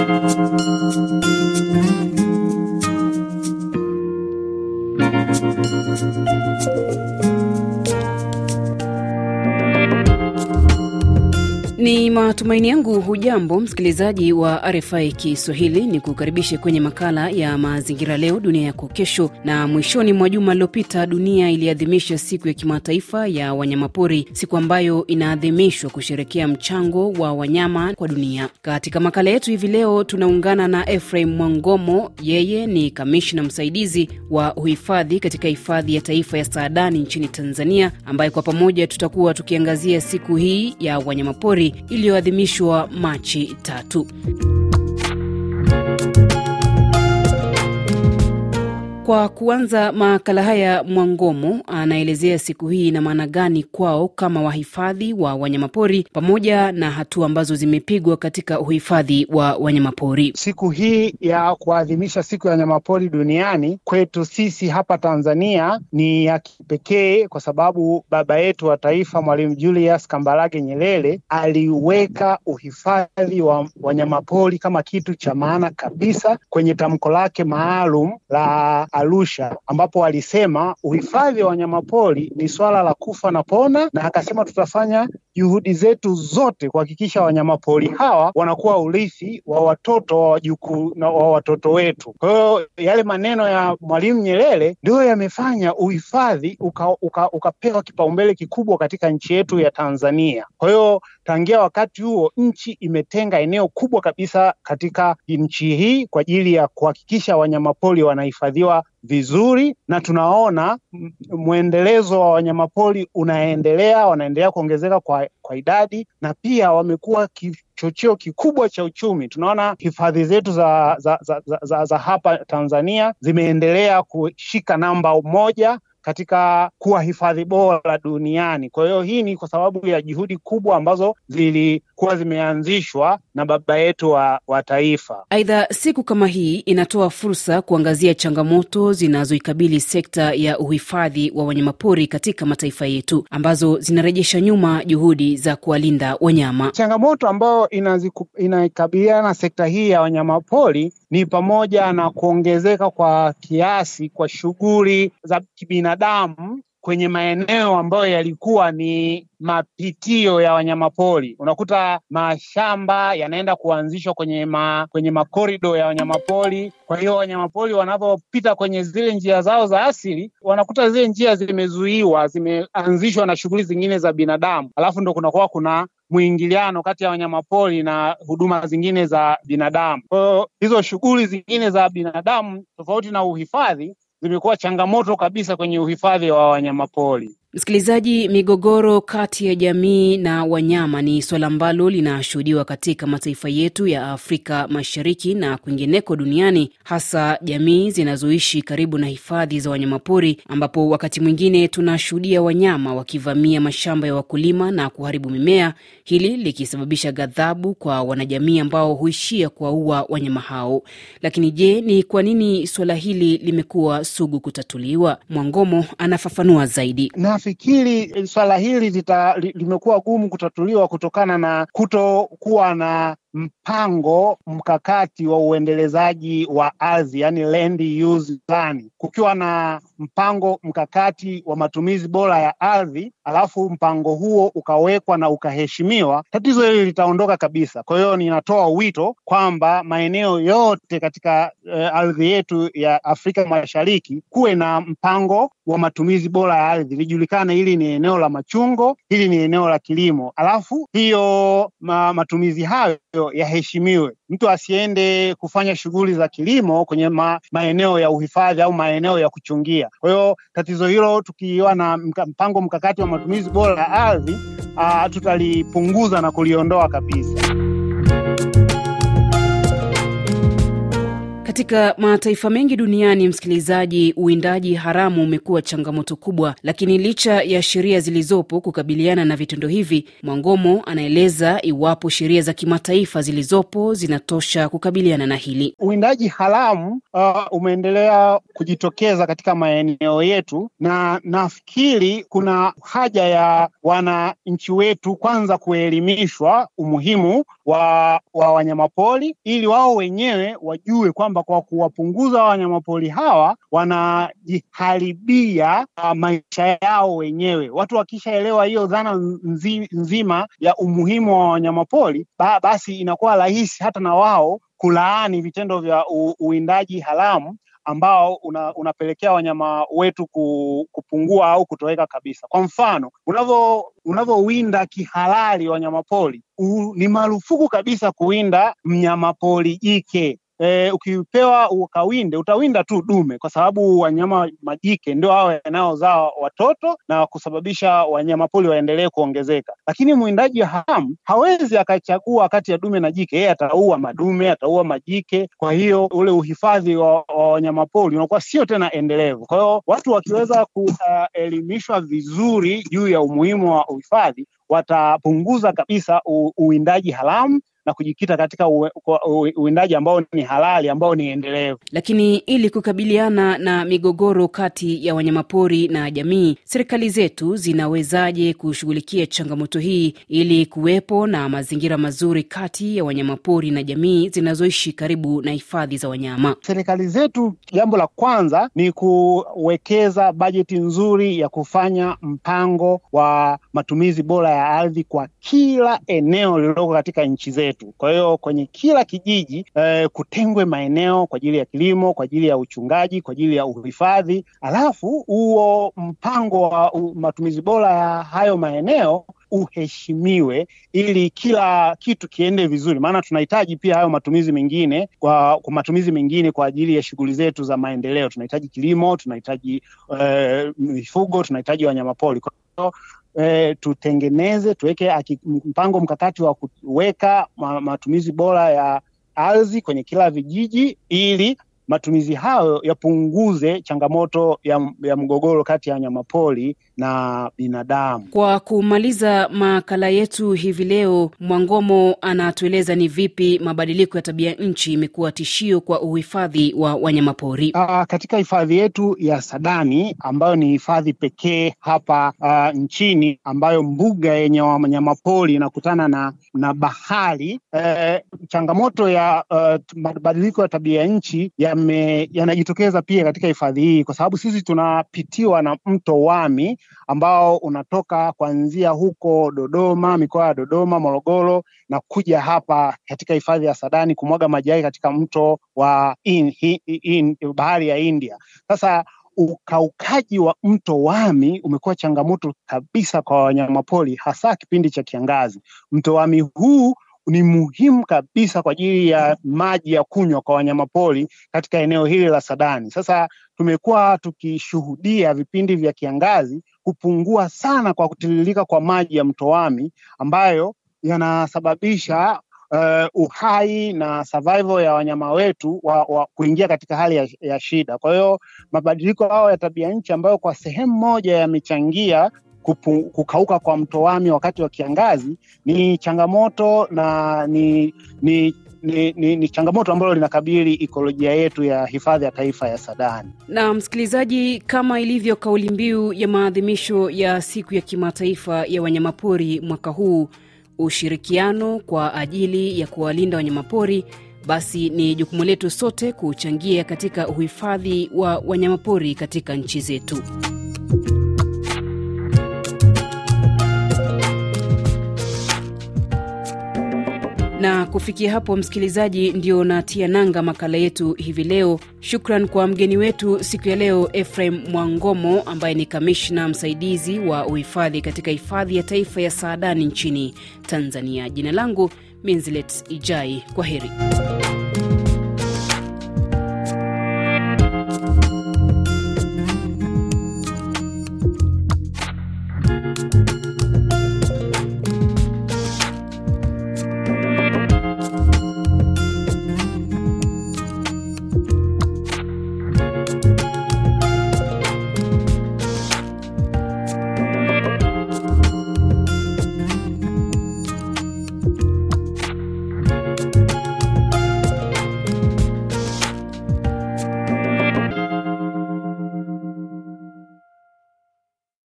Thank you. Ni matumaini yangu hujambo msikilizaji wa RFI Kiswahili, ni kukaribishe kwenye makala ya mazingira leo dunia yako kesho. Na mwishoni mwa juma lililopita, dunia iliadhimisha siku ya kimataifa ya wanyamapori, siku ambayo inaadhimishwa kusherekea mchango wa wanyama kwa dunia. Katika makala yetu hivi leo tunaungana na Efraim Mwangomo, yeye ni kamishna msaidizi wa uhifadhi katika hifadhi ya taifa ya Saadani nchini Tanzania, ambaye kwa pamoja tutakuwa tukiangazia siku hii ya wanyamapori iliyoadhimishwa Machi tatu. Kwa kuanza makala haya, Mwangomo anaelezea siku hii ina maana gani kwao kama wahifadhi wa wanyamapori pamoja na hatua ambazo zimepigwa katika uhifadhi wa wanyamapori. Siku hii ya kuadhimisha siku ya wanyamapori duniani kwetu sisi hapa Tanzania ni ya kipekee kwa sababu baba yetu wa taifa Mwalimu Julius Kambarage Nyerere aliweka uhifadhi wa wanyamapori kama kitu cha maana kabisa kwenye tamko lake maalum la Arusha ambapo alisema uhifadhi wa wanyamapori ni swala la kufa na pona, na akasema tutafanya juhudi zetu zote kuhakikisha wanyamapori hawa wanakuwa urithi wa watoto wa wajukuu na wa watoto wetu. Kwa hiyo yale maneno ya Mwalimu Nyerere ndiyo yamefanya uhifadhi ukapewa uka, uka kipaumbele kikubwa katika nchi yetu ya Tanzania. Kwa hiyo tangia wakati huo nchi imetenga eneo kubwa kabisa katika nchi hii kwa ajili ya kuhakikisha wanyamapori wanahifadhiwa vizuri na tunaona mwendelezo wa wanyamapori unaendelea, wanaendelea kuongezeka kwa, kwa idadi na pia wamekuwa kichocheo kikubwa cha uchumi. Tunaona hifadhi zetu za, za, za, za, za, za hapa Tanzania zimeendelea kushika namba moja katika kuwa hifadhi bora duniani. Kwa hiyo hii ni kwa sababu ya juhudi kubwa ambazo zilikuwa zimeanzishwa na baba yetu wa, wa taifa. Aidha, siku kama hii inatoa fursa kuangazia changamoto zinazoikabili sekta ya uhifadhi wa wanyamapori katika mataifa yetu ambazo zinarejesha nyuma juhudi za kuwalinda wanyama. Changamoto ambayo inaikabiliana na sekta hii ya wanyamapori ni pamoja na kuongezeka kwa kiasi kwa shughuli za kibinadamu kwenye maeneo ambayo yalikuwa ni mapitio ya wanyamapori. Unakuta mashamba yanaenda kuanzishwa kwenye ma, kwenye makorido ya wanyamapori. Kwa hiyo wanyamapori wanapopita kwenye zile njia zao za asili, wanakuta zile njia zimezuiwa, zimeanzishwa na shughuli zingine za binadamu, alafu ndo kunakuwa kuna mwingiliano kati ya wanyamapori na huduma zingine za binadamu. Kwa hiyo hizo shughuli zingine za binadamu tofauti na uhifadhi zimekuwa changamoto kabisa kwenye uhifadhi wa wanyamapori. Msikilizaji, migogoro kati ya jamii na wanyama ni suala ambalo linashuhudiwa katika mataifa yetu ya Afrika Mashariki na kwingineko duniani, hasa jamii zinazoishi karibu na hifadhi za wanyamapori, ambapo wakati mwingine tunashuhudia wanyama wakivamia mashamba ya wakulima na kuharibu mimea, hili likisababisha ghadhabu kwa wanajamii ambao huishia kuwaua wanyama hao. Lakini je, ni kwa nini suala hili limekuwa sugu kutatuliwa? Mwangomo anafafanua zaidi. Nafikiri swala hili limekuwa gumu kutatuliwa kutokana na kutokuwa na mpango mkakati wa uendelezaji wa ardhi, yani land use plan. Kukiwa na mpango mkakati wa matumizi bora ya ardhi, alafu mpango huo ukawekwa na ukaheshimiwa, tatizo hili litaondoka kabisa. Kwa hiyo ninatoa wito kwamba maeneo yote katika uh, ardhi yetu ya Afrika Mashariki kuwe na mpango wa matumizi bora ya ardhi, lijulikane hili ni eneo la machungo, hili ni eneo la kilimo, alafu hiyo ma, matumizi hayo yaheshimiwe. Mtu asiende kufanya shughuli za kilimo kwenye ma, maeneo ya uhifadhi au maeneo ya kuchungia. Kwa hiyo tatizo hilo tukiwa na mpango mkakati wa matumizi bora ya ardhi, tutalipunguza na kuliondoa kabisa. Katika mataifa mengi duniani, msikilizaji, uwindaji haramu umekuwa changamoto kubwa, lakini licha ya sheria zilizopo kukabiliana na vitendo hivi, Mwangomo anaeleza iwapo sheria za kimataifa zilizopo zinatosha kukabiliana na hili. Uwindaji haramu uh, umeendelea kujitokeza katika maeneo yetu, na nafikiri kuna haja ya wananchi wetu kwanza kuelimishwa umuhimu wa, wa wanyamapori ili wao wenyewe wajue kwamba kwa kuwapunguza wanyamapori hawa wanajiharibia uh, maisha yao wenyewe. Watu wakishaelewa hiyo dhana nzi, nzima ya umuhimu wa wanyamapori ba, basi inakuwa rahisi hata na wao kulaani vitendo vya u, uwindaji haramu ambao una, unapelekea wanyama wetu ku, kupungua au kutoweka kabisa. Kwa mfano, unavyo unavyowinda kihalali wanyamapori, ni marufuku kabisa kuwinda mnyamapori jike. E, ukipewa ukawinde utawinda tu dume, kwa sababu wanyama majike ndio hao yanayozaa watoto na kusababisha wanyamapori waendelee kuongezeka. Lakini mwindaji haramu hawezi akachagua kati ya dume na jike, yeye ataua madume, ataua majike. Kwa hiyo ule uhifadhi wa, wa wanyamapori unakuwa sio tena endelevu. Kwa hiyo watu wakiweza kuelimishwa vizuri juu ya umuhimu wa uhifadhi, watapunguza kabisa uwindaji haramu na kujikita katika uwindaji ambao ni halali ambao ni endelevu. Lakini ili kukabiliana na migogoro kati ya wanyamapori na jamii, serikali zetu zinawezaje kushughulikia changamoto hii ili kuwepo na mazingira mazuri kati ya wanyamapori na jamii zinazoishi karibu na hifadhi za wanyama? Serikali zetu, jambo la kwanza ni kuwekeza bajeti nzuri ya kufanya mpango wa matumizi bora ya ardhi kwa kila eneo lililoko katika nchi zetu. Kwa hiyo kwenye kila kijiji eh, kutengwe maeneo kwa ajili ya kilimo, kwa ajili ya uchungaji, kwa ajili ya uhifadhi, alafu huo mpango wa matumizi bora ya hayo maeneo uheshimiwe ili kila kitu kiende vizuri, maana tunahitaji pia hayo matumizi mengine kwa, kwa matumizi mengine kwa ajili ya shughuli zetu za maendeleo. Tunahitaji kilimo, tunahitaji mifugo, uh, tunahitaji wanyamapori. Kwa hiyo E, tutengeneze tuweke mpango mkakati wa kuweka matumizi bora ya ardhi kwenye kila vijiji ili matumizi hayo yapunguze changamoto ya, ya mgogoro kati ya wanyamapori na binadamu. Kwa kumaliza makala yetu hivi leo, Mwangomo anatueleza ni vipi mabadiliko ya tabia nchi imekuwa tishio kwa uhifadhi wa wanyamapori. Uh, katika hifadhi yetu ya Sadani ambayo ni hifadhi pekee hapa uh, nchini ambayo mbuga yenye wanyamapori inakutana na, na bahari eh, changamoto ya uh, mabadiliko ya tabia nchi yanajitokeza pia katika hifadhi hii kwa sababu sisi tunapitiwa na mto Wami ambao unatoka kuanzia huko Dodoma, mikoa ya Dodoma, Morogoro na kuja hapa katika hifadhi ya Sadani kumwaga maji yake katika mto wa in, in, in, bahari ya India. Sasa ukaukaji wa mto Wami umekuwa changamoto kabisa kwa wanyamapori, hasa kipindi cha kiangazi. Mto Wami huu ni muhimu kabisa kwa ajili ya maji ya kunywa kwa wanyamapori katika eneo hili la Sadani. Sasa tumekuwa tukishuhudia vipindi vya kiangazi kupungua sana kwa kutiririka kwa maji ya mto Wami ambayo yanasababisha uh, uhai na survival ya wanyama wetu wa, wa kuingia katika hali ya, ya shida. Kwa hiyo mabadiliko hayo ya tabia nchi ambayo kwa sehemu moja yamechangia Kupu, kukauka kwa mto Wami wakati wa kiangazi ni changamoto na ni, ni, ni, ni, ni changamoto ambalo linakabili ikolojia yetu ya hifadhi ya taifa ya Sadani. Na msikilizaji, kama ilivyo kauli mbiu ya maadhimisho ya siku ya kimataifa ya wanyamapori mwaka huu, ushirikiano kwa ajili ya kuwalinda wanyamapori, basi ni jukumu letu sote kuchangia katika uhifadhi wa wanyamapori katika nchi zetu. Na kufikia hapo msikilizaji, ndio natia nanga makala yetu hivi leo. Shukran kwa mgeni wetu siku ya leo, Efraim Mwangomo ambaye ni kamishna msaidizi wa uhifadhi katika hifadhi ya taifa ya Saadani nchini Tanzania. Jina langu Minzilet Ijai, kwa heri.